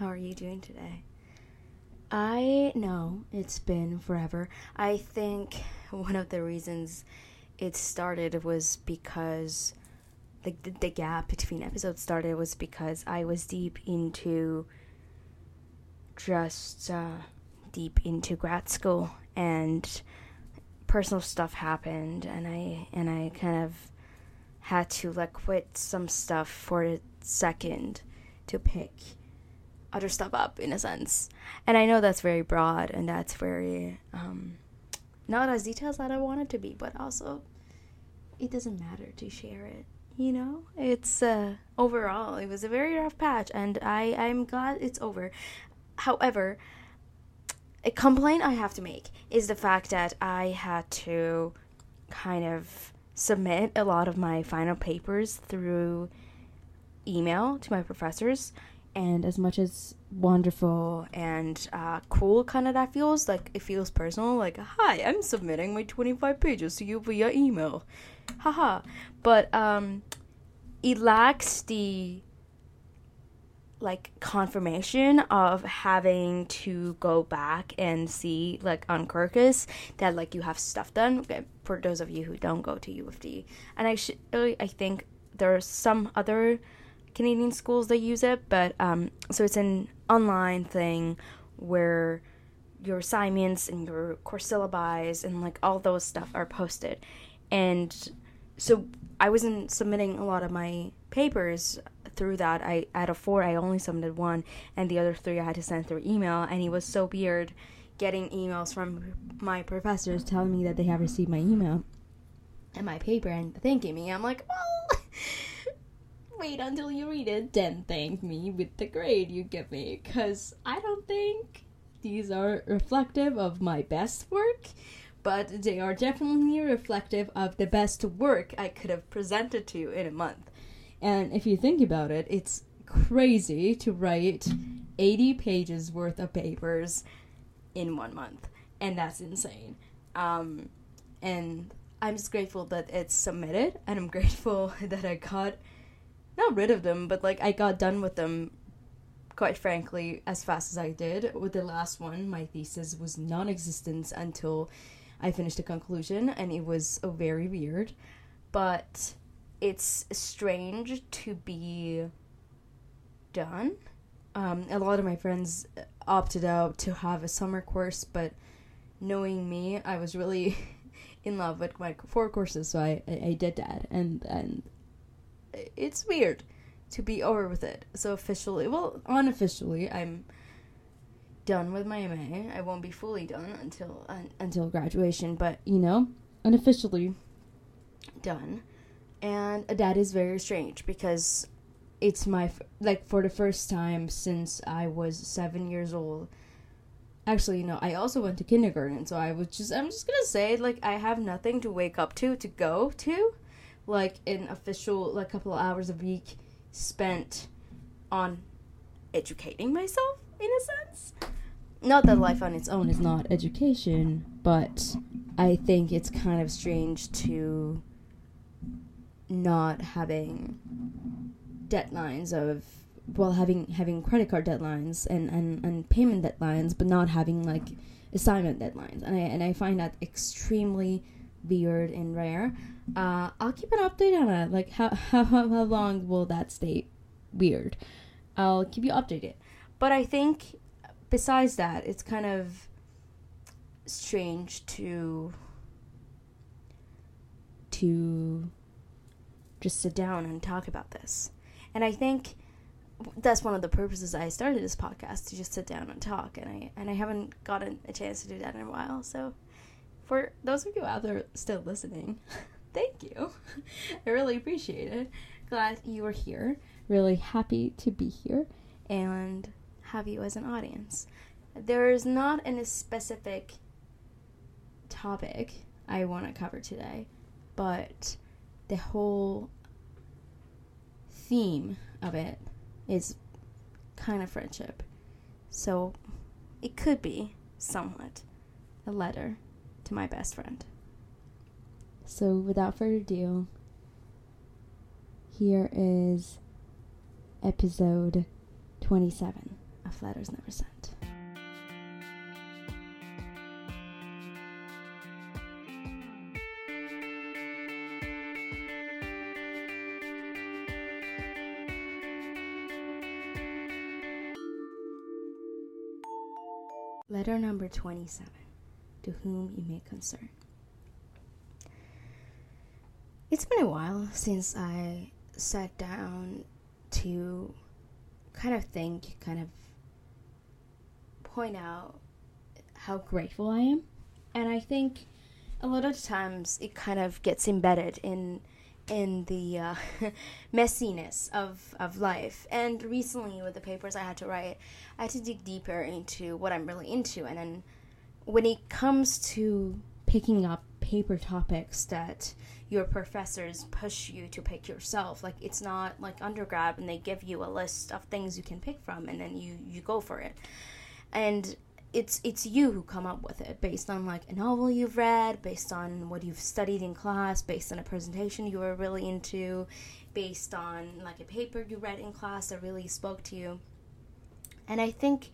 How are you doing today? I know it's been forever. I think one of the reasons it started was because the, the gap between episodes started was because I was deep into just uh, deep into grad school and personal stuff happened and I and I kind of had to like quit some stuff for a second to pick other stuff up in a sense. And I know that's very broad and that's very um, not as detailed as I want it to be, but also it doesn't matter to share it. You know, it's uh, overall it was a very rough patch, and I I'm glad it's over. However, a complaint I have to make is the fact that I had to kind of submit a lot of my final papers through email to my professors and as much as wonderful and uh, cool kind of that feels like it feels personal like hi i'm submitting my 25 pages to you via email. Haha. But um it lacks the like confirmation of having to go back and see like on Quercus that like you have stuff done. Okay, for those of you who don't go to U of T. And I should I think there are some other Canadian schools that use it, but um, so it's an online thing where your assignments and your course syllabi and like all those stuff are posted. And so I wasn't submitting a lot of my papers through that. I out of four, I only submitted one, and the other three I had to send through email. And it was so weird getting emails from my professors telling me that they have received my email and my paper and thanking me. I'm like, well wait until you read it, then thank me with the grade you give me. Because I don't think these are reflective of my best work, but they are definitely reflective of the best work I could have presented to you in a month. And if you think about it, it's crazy to write 80 pages worth of papers in one month. And that's insane. Um, and I'm just grateful that it's submitted, and I'm grateful that I got not rid of them, but like I got done with them quite frankly as fast as I did. With the last one, my thesis was non existent until I finished the conclusion, and it was oh, very weird. But it's strange to be done. Um, a lot of my friends opted out to have a summer course, but knowing me, I was really in love with my four courses, so I, I, I did that, and and it's weird to be over with it. So officially, well, unofficially, I'm done with my MA. I won't be fully done until uh, until graduation, but you know, unofficially done. And that is very strange because it's my f- like for the first time since I was 7 years old. Actually, you know, I also went to kindergarten, so I was just I'm just going to say like I have nothing to wake up to to go to like an official like couple of hours a week spent on educating myself in a sense. Not that life on its own is not education, but I think it's kind of strange to not having deadlines of well having having credit card deadlines and, and, and payment deadlines but not having like assignment deadlines and I and I find that extremely weird and rare. Uh, I'll keep an update on it. Like how, how how long will that stay weird? I'll keep you updated. But I think besides that, it's kind of strange to to just sit down and talk about this. And I think that's one of the purposes I started this podcast to just sit down and talk and I and I haven't gotten a chance to do that in a while. So for those of you out there still listening, thank you. I really appreciate it. Glad you are here. Really happy to be here and have you as an audience. There is not any specific topic I want to cover today, but the whole theme of it is kind of friendship. So it could be somewhat a letter to my best friend. So, without further ado, here is episode 27 of Letters Never Sent. Letter number 27 To whom it may concern. It's been a while since I sat down to kind of think, kind of point out how grateful I am. And I think a lot of times it kind of gets embedded in in the uh, messiness of, of life. And recently, with the papers I had to write, I had to dig deeper into what I'm really into. And then when it comes to picking up paper topics that your professors push you to pick yourself, like it's not like undergrad and they give you a list of things you can pick from and then you, you go for it. And it's it's you who come up with it based on like a novel you've read, based on what you've studied in class, based on a presentation you were really into, based on like a paper you read in class that really spoke to you. And I think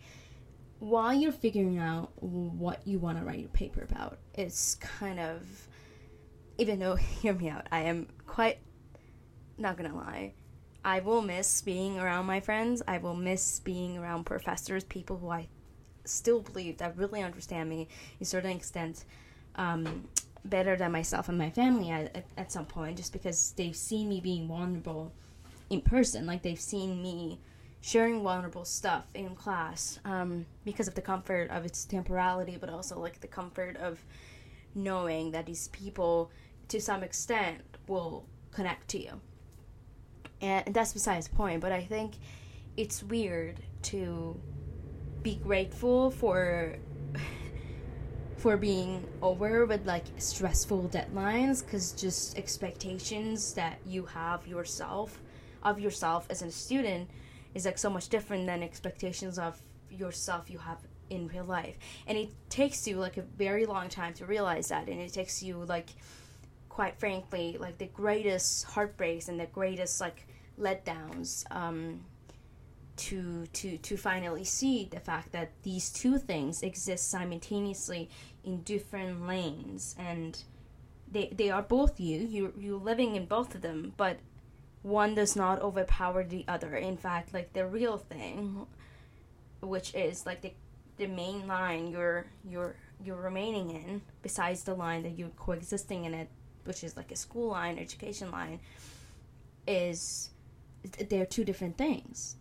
while you're figuring out what you want to write your paper about, it's kind of even though hear me out, I am quite not gonna lie. I will miss being around my friends. I will miss being around professors, people who I still believe that really understand me to a certain extent um, better than myself and my family at, at, at some point just because they've seen me being vulnerable in person like they've seen me sharing vulnerable stuff in class um, because of the comfort of its temporality but also like the comfort of knowing that these people to some extent will connect to you. And that's besides the point but i think it's weird to be grateful for for being over with like stressful deadlines because just expectations that you have yourself of yourself as a student is like so much different than expectations of yourself you have in real life. And it takes you like a very long time to realize that and it takes you like quite frankly like the greatest heartbreaks and the greatest like letdowns um, to to to finally see the fact that these two things exist simultaneously in different lanes. And they they are both you. You you're living in both of them but one does not overpower the other. In fact like the real thing which is like the the main line you're you're you're remaining in besides the line that you're coexisting in it which is like a school line education line is they're two different things.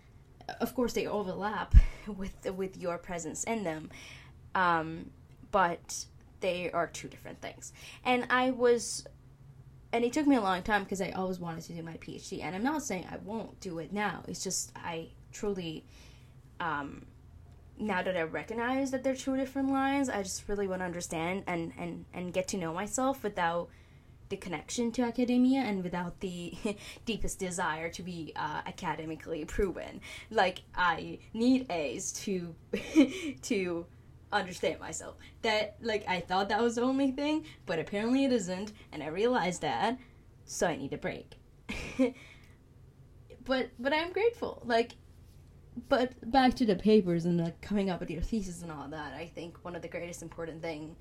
Of course they overlap with with your presence in them um, but they are two different things. And i was and it took me a long time because i always wanted to do my phd and i'm not saying i won't do it now it's just i truly um, now that i recognize that they're two different lines i just really want to understand and and and get to know myself without the connection to academia and without the deepest desire to be uh, academically proven. Like I need A's to to understand myself. That like I thought that was the only thing, but apparently it isn't, and I realized that, so I need a break. but but I'm grateful. Like but back to the papers and like coming up with your thesis and all that, I think one of the greatest important thing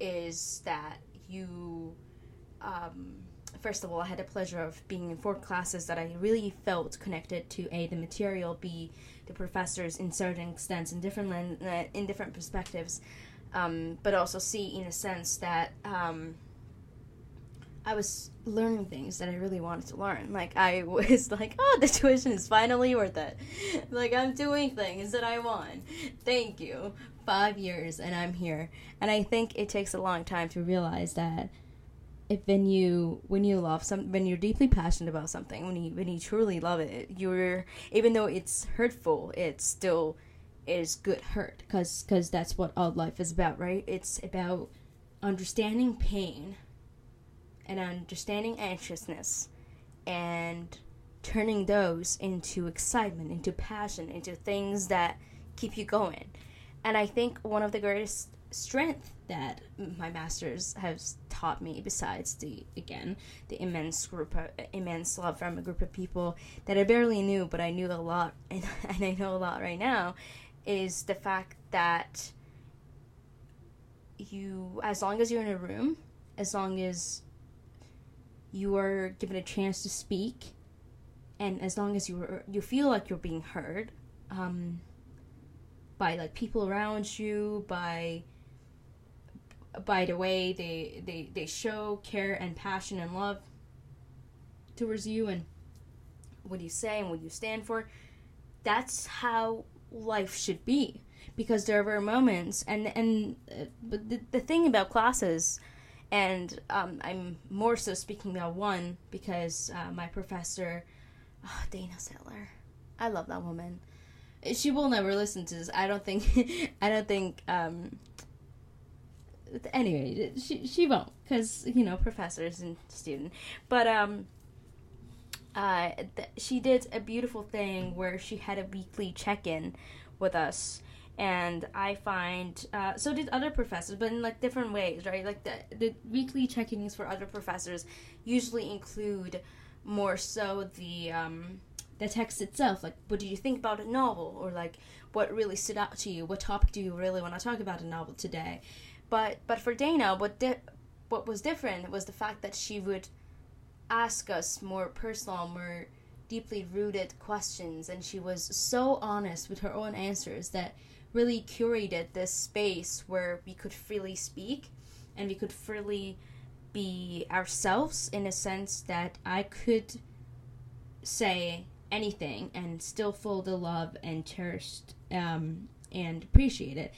is that you um, first of all, I had the pleasure of being in four classes that I really felt connected to a the material, b the professors in certain extents in different uh, in different perspectives, um, but also see in a sense that um, I was learning things that I really wanted to learn. Like I was like, oh, the tuition is finally worth it. like I'm doing things that I want. Thank you. Five years and I'm here, and I think it takes a long time to realize that if when you when you love some when you're deeply passionate about something when you when you truly love it you're even though it's hurtful it still is good hurt. Because because that's what all life is about right? It's about understanding pain and understanding anxiousness and turning those into excitement into passion into things that keep you going. And i think one of the greatest strength that my masters has taught me besides the again the immense group of, immense love from a group of people that I barely knew but I knew a lot and, and I know a lot right now is the fact that you, as long as you're in a room, as long as you are given a chance to speak, and as long as you are, you feel like you're being heard, um, by like people around you, by by the way they they they show care and passion and love towards you and what you say and what you stand for. That's how life should be because there were moments and and uh, but the, the thing about classes and um, i'm more so speaking about one because uh, my professor oh, Dana Seitler. I love that woman. She will never listen to this. I don't think i don't think um, anyway, she she won't because you know professors and student. But um, uh, th- she did a beautiful thing where she had a weekly check in with us. And I find uh, so did other professors, but in like different ways, right? Like the the weekly check-ins for other professors usually include more so the um, the text itself. Like, what do you think about a novel, or like what really stood out to you? What topic do you really want to talk about a novel today? But but for Dana, what di- what was different was the fact that she would ask us more personal, more deeply rooted questions, and she was so honest with her own answers that really curated this space where we could freely speak and we could freely be ourselves in a sense that I could say anything and still feel the love and cherished um, and appreciate it.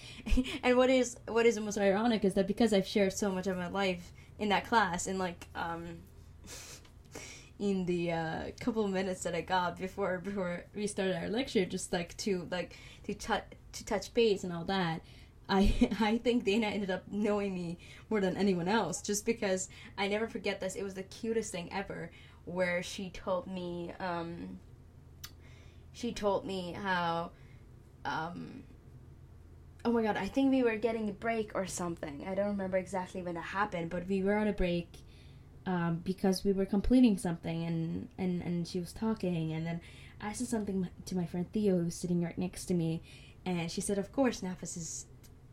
and what is what is the most ironic is that because I've shared so much of my life in that class, in like um, in the uh, couple minutes that I got before before we started our lecture, just like to like to touch to touch base and all that. I I think Dana ended up knowing me more than anyone else, just because I never forget this. It was the cutest thing ever, where she told me um, she told me how um, oh my god, I think we were getting a break or something. I don't remember exactly when it happened, but we were on a break um, because we were completing something, and, and, and she was talking, and then I said something to my friend Theo, who was sitting right next to me, and she said, Of course, Nafis is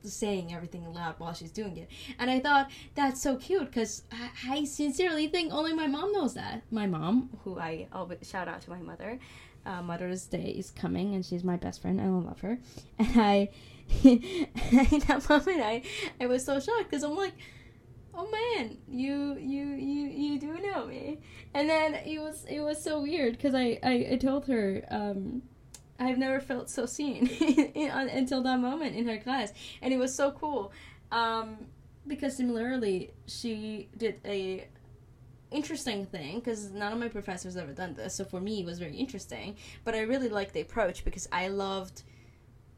saying everything loud while she's doing it. And I thought, that's so cute, because I, I sincerely think only my mom knows that. My mom, who I always shout out to my mother. Uh, Mother's Day is coming, and she's my best friend, and I love her. And I in that moment, I I was so shocked because I'm like, oh man, you you you you do know me. And then it was it was so weird because I, I I told her um. I've never felt so seen until that moment in her class, and it was so cool. Um, because similarly, she did a interesting thing because none of my professors ever done this, so for me it was very interesting. But I really liked the approach because I loved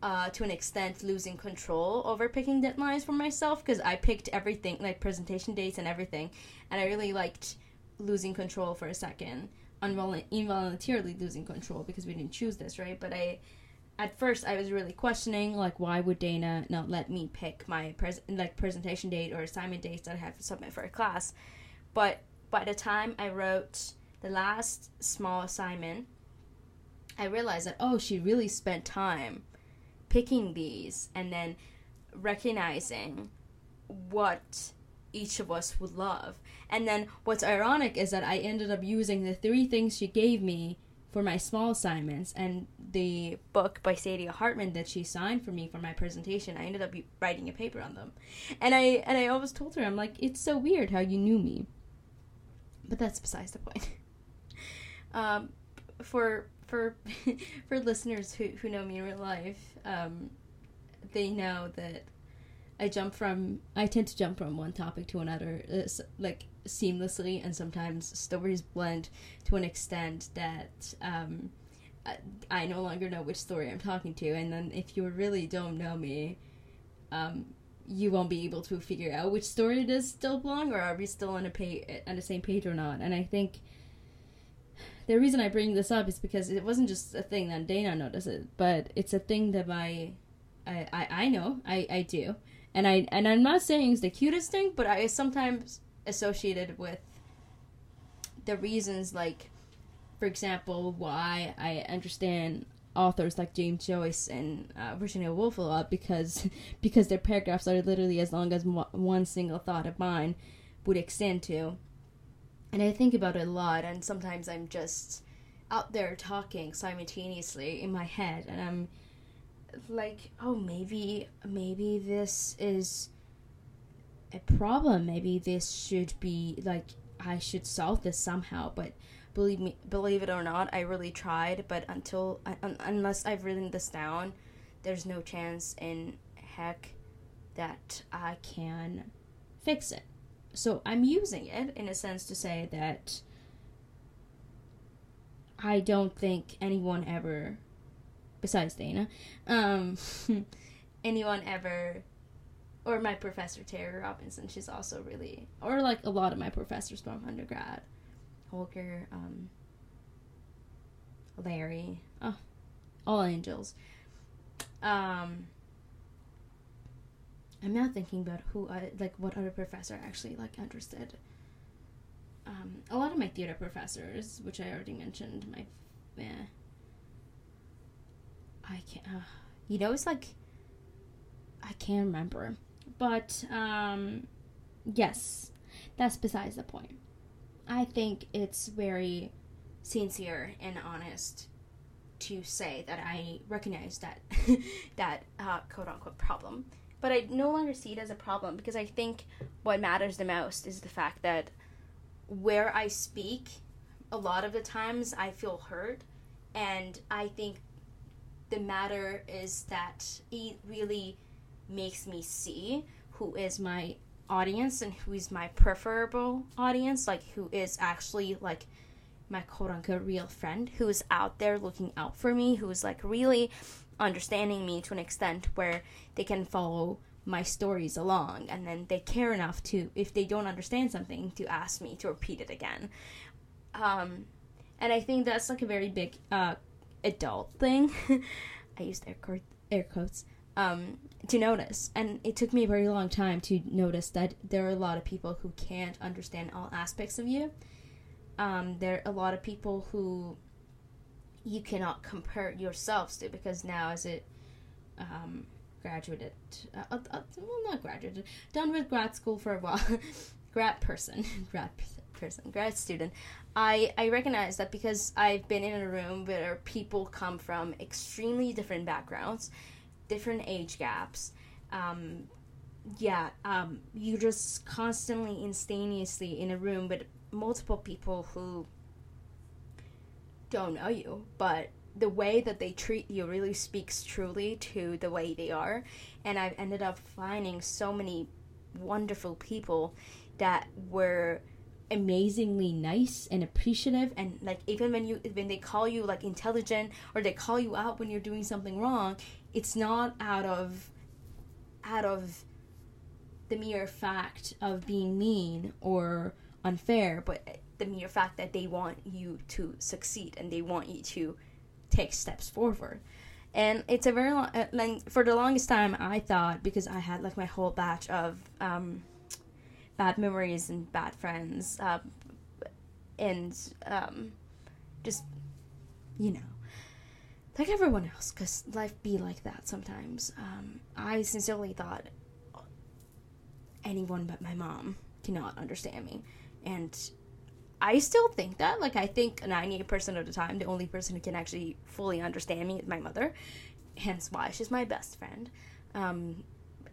uh, to an extent losing control over picking deadlines for myself because I picked everything like presentation dates and everything, and I really liked losing control for a second, Unvol- involuntarily losing control because we didn't choose this, right? But I, at first, I was really questioning like why would Dana not let me pick my pres- like presentation date or assignment dates that I have to submit for a class, but by the time I wrote the last small assignment, I realized that oh, she really spent time picking these and then recognizing what each of us would love. And then what's ironic is that I ended up using the three things she gave me for my small assignments and the book by Saidiya Hartman that she signed for me for my presentation. I ended up writing a paper on them. And I and I always told her I'm like it's so weird how you knew me. But that's besides the point. um, for for for listeners who who know me in real life, um, they know that I jump from I tend to jump from one topic to another uh, like seamlessly, and sometimes stories blend to an extent that um, I, I no longer know which story I'm talking to, and then if you really don't know me, um, you won't be able to figure out which story does still belong, or are we still on a page on the same page or not? And I think the reason I bring this up is because it wasn't just a thing that Dana noticed, but it's a thing that I, I, I, know I, I do, and I and I'm not saying it's the cutest thing, but I sometimes associate it with the reasons like, for example, why I understand authors like James Joyce and uh, Virginia Woolf a lot because because their paragraphs are literally as long as one single thought of mine would extend to. And I think about it a lot, and sometimes I'm just out there talking simultaneously in my head, and I'm like, oh, maybe, maybe this is a problem. Maybe this should be like I should solve this somehow. But believe me, believe it or not, I really tried. But until un- unless I've written this down, there's no chance in heck that I can fix it. So I'm using it in a sense to say that I don't think anyone ever, besides Dana, um, anyone ever, or my professor Terry Robinson, she's also really, or like a lot of my professors from undergrad, Holger, um, Larry, oh, all angels. Um, I'm not thinking about who I like what other professor actually like understood um, a lot of my theater professors, which I already mentioned, my, eh, I can't, uh, you know, it's like, I can't remember, but um, yes, that's besides the point. I think it's very sincere and honest to say that I recognize that that uh, quote unquote problem, but I no longer see it as a problem because I think what matters the most is the fact that where I speak, a lot of the times I feel hurt, and I think the matter is that it really makes me see who is my audience and who is my preferable audience, like who is actually like my quote unquote real friend who is out there looking out for me, who is like really understanding me to an extent where they can follow my stories along and then they care enough to if they don't understand something to ask me to repeat it again. Um, and i think that's like a very big uh, adult thing. I used air, quote, air quotes um, to notice. And it took me a very long time to notice that there are a lot of people who can't understand all aspects of you. Um, there are a lot of people who you cannot compare yourselves to because now as it um, graduated, uh, uh, uh, well, not graduated, done with grad school for a while, grad person, grad person, grad student, I, I recognize that because I've been in a room where people come from extremely different backgrounds, different age gaps, um, yeah, um, you just constantly, instantaneously in a room with multiple people who don't know you, but the way that they treat you really speaks truly to the way they are. And I've ended up finding so many wonderful people that were amazingly nice and appreciative and like even when you when they call you like intelligent or they call you out when you're doing something wrong it's not out of out of the mere fact of being mean or unfair but the mere fact that they want you to succeed and they want you to take steps forward. And it's a very long uh, like for the longest time i thought because i had like my whole batch of um, bad memories and bad friends uh, and um, just you know like everyone else because life be like that sometimes. Um, i sincerely thought anyone but my mom cannot understand me. And I still think that. Like, I think 98% of the time, the only person who can actually fully understand me is my mother. Hence why she's my best friend. Um,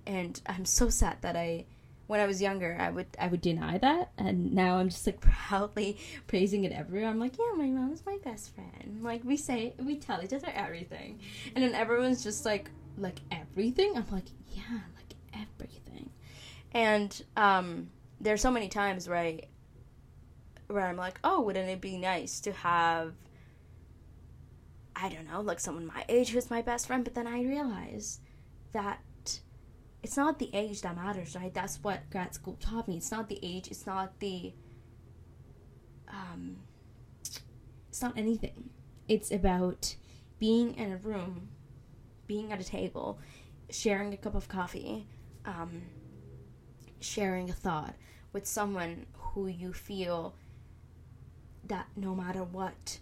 and I'm so sad that I, when I was younger, I would I would deny that, and now I'm just like proudly praising it everywhere. I'm like, yeah, my mom is my best friend. Like we say, we tell each other everything, and then everyone's just like, like everything. I'm like, yeah, like everything, and um, there's so many times where I where I'm like, oh, wouldn't it be nice to have, I don't know, like someone my age who's my best friend? But then I realize that it's not the age that matters, right? That's what grad school taught me. It's not the age, it's not the, um, it's not anything. It's about being in a room, being at a table, sharing a cup of coffee, um, sharing a thought with someone who you feel that no matter what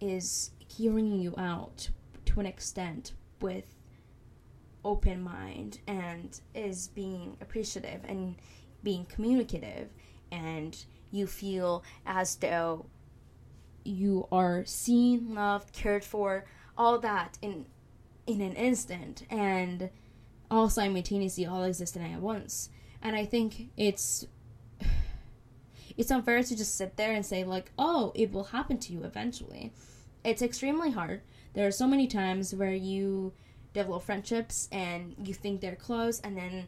is hearing you out to an extent with open mind and is being appreciative and being communicative and you feel as though you are seen, loved, cared for, all that in in an instant and all simultaneously all existing at once. And I think it's it's unfair to just sit there and say like, "Oh, it will happen to you eventually." It's extremely hard. There are so many times where you develop friendships and you think they're close and then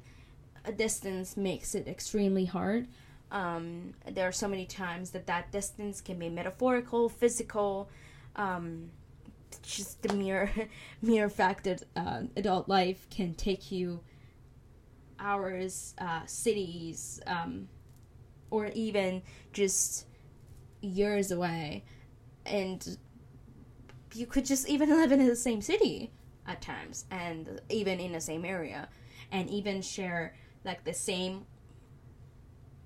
a distance makes it extremely hard. Um, there are so many times that that distance can be metaphorical, physical, um, just the mere mere fact that uh, adult life can take you hours, uh, cities, um, or even just years away, and you could just even live in the same city at times, and even in the same area, and even share like the same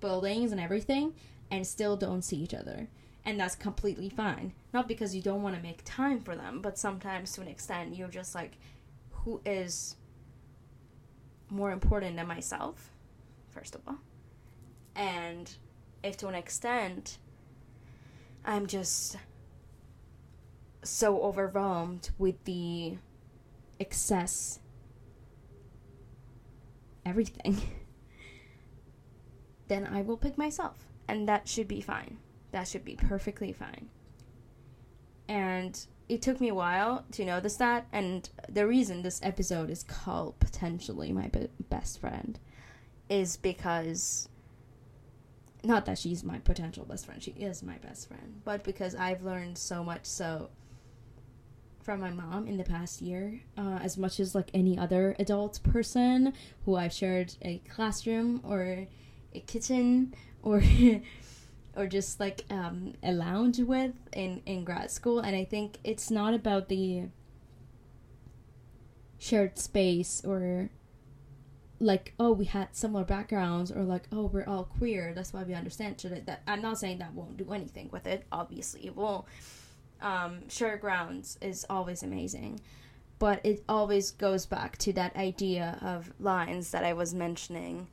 buildings and everything, and still don't see each other and that's completely fine. Not because you don't want to make time for them, but sometimes to an extent you're just like, who is more important than myself, first of all. And if to an extent I'm just so overwhelmed with the excess everything, then I will pick myself. And that should be fine that should be perfectly fine. And it took me a while to notice that, and the reason this episode is called Potentially My Be- Best Friend is because. Not that she's my potential best friend, she is my best friend, but because I've learned so much so from my mom in the past year, uh, as much as like any other adult person who I've shared a classroom or a kitchen or or just like um, a lounge with in in grad school and i think it's not about the shared space or like oh we had similar backgrounds or like oh we're all queer that's why we understand each other that i'm not saying that won't do anything with it obviously it won't um, shared grounds is always amazing but it always goes back to that idea of lines that i was mentioning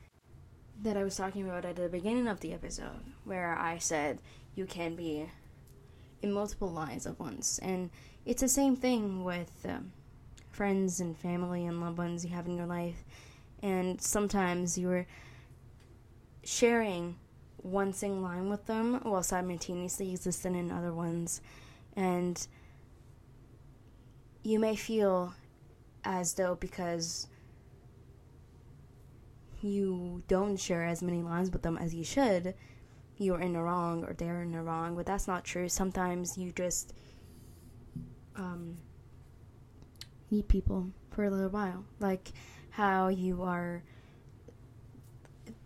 that I was talking about at the beginning of the episode, where I said you can be in multiple lines at once. And it's the same thing with um, friends and family and loved ones you have in your life. And sometimes you're sharing one single line with them while simultaneously existing in other ones. And you may feel as though because you don't share as many lines with them as you should, you're in the wrong or they're in the wrong. But that's not true. Sometimes you just um, need people for a little while. Like how you are.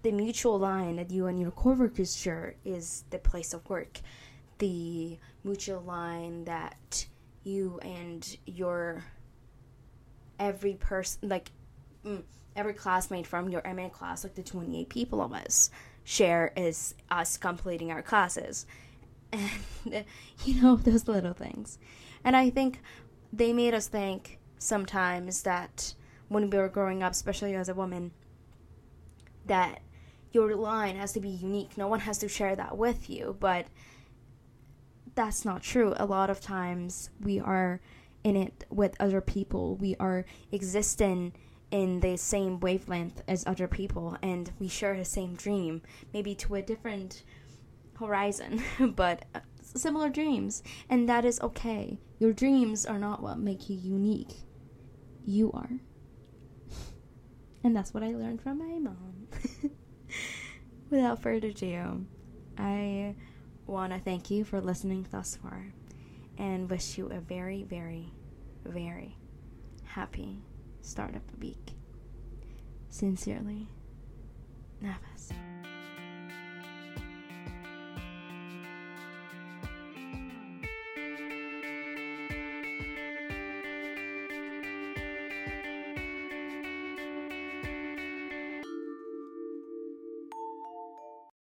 The mutual line that you and your coworkers share is the place of work. The mutual line that you and your every person like mm, every classmate from your MA class, like the 28 people of us, share is us completing our classes. And, you know, those little things. And I think they made us think sometimes that when we were growing up, especially as a woman, that your line has to be unique. No one has to share that with you. But that's not true. A lot of times we are in it with other people, we are existing in the same wavelength as other people and we share the same dream, maybe to a different horizon, but uh, similar dreams. And that is okay. Your dreams are not what make you unique. You are. And that's what I learned from my mom. Without further ado, I want to thank you for listening thus far and wish you a very, very, very happy start of Startup Week. Sincerely, Navas.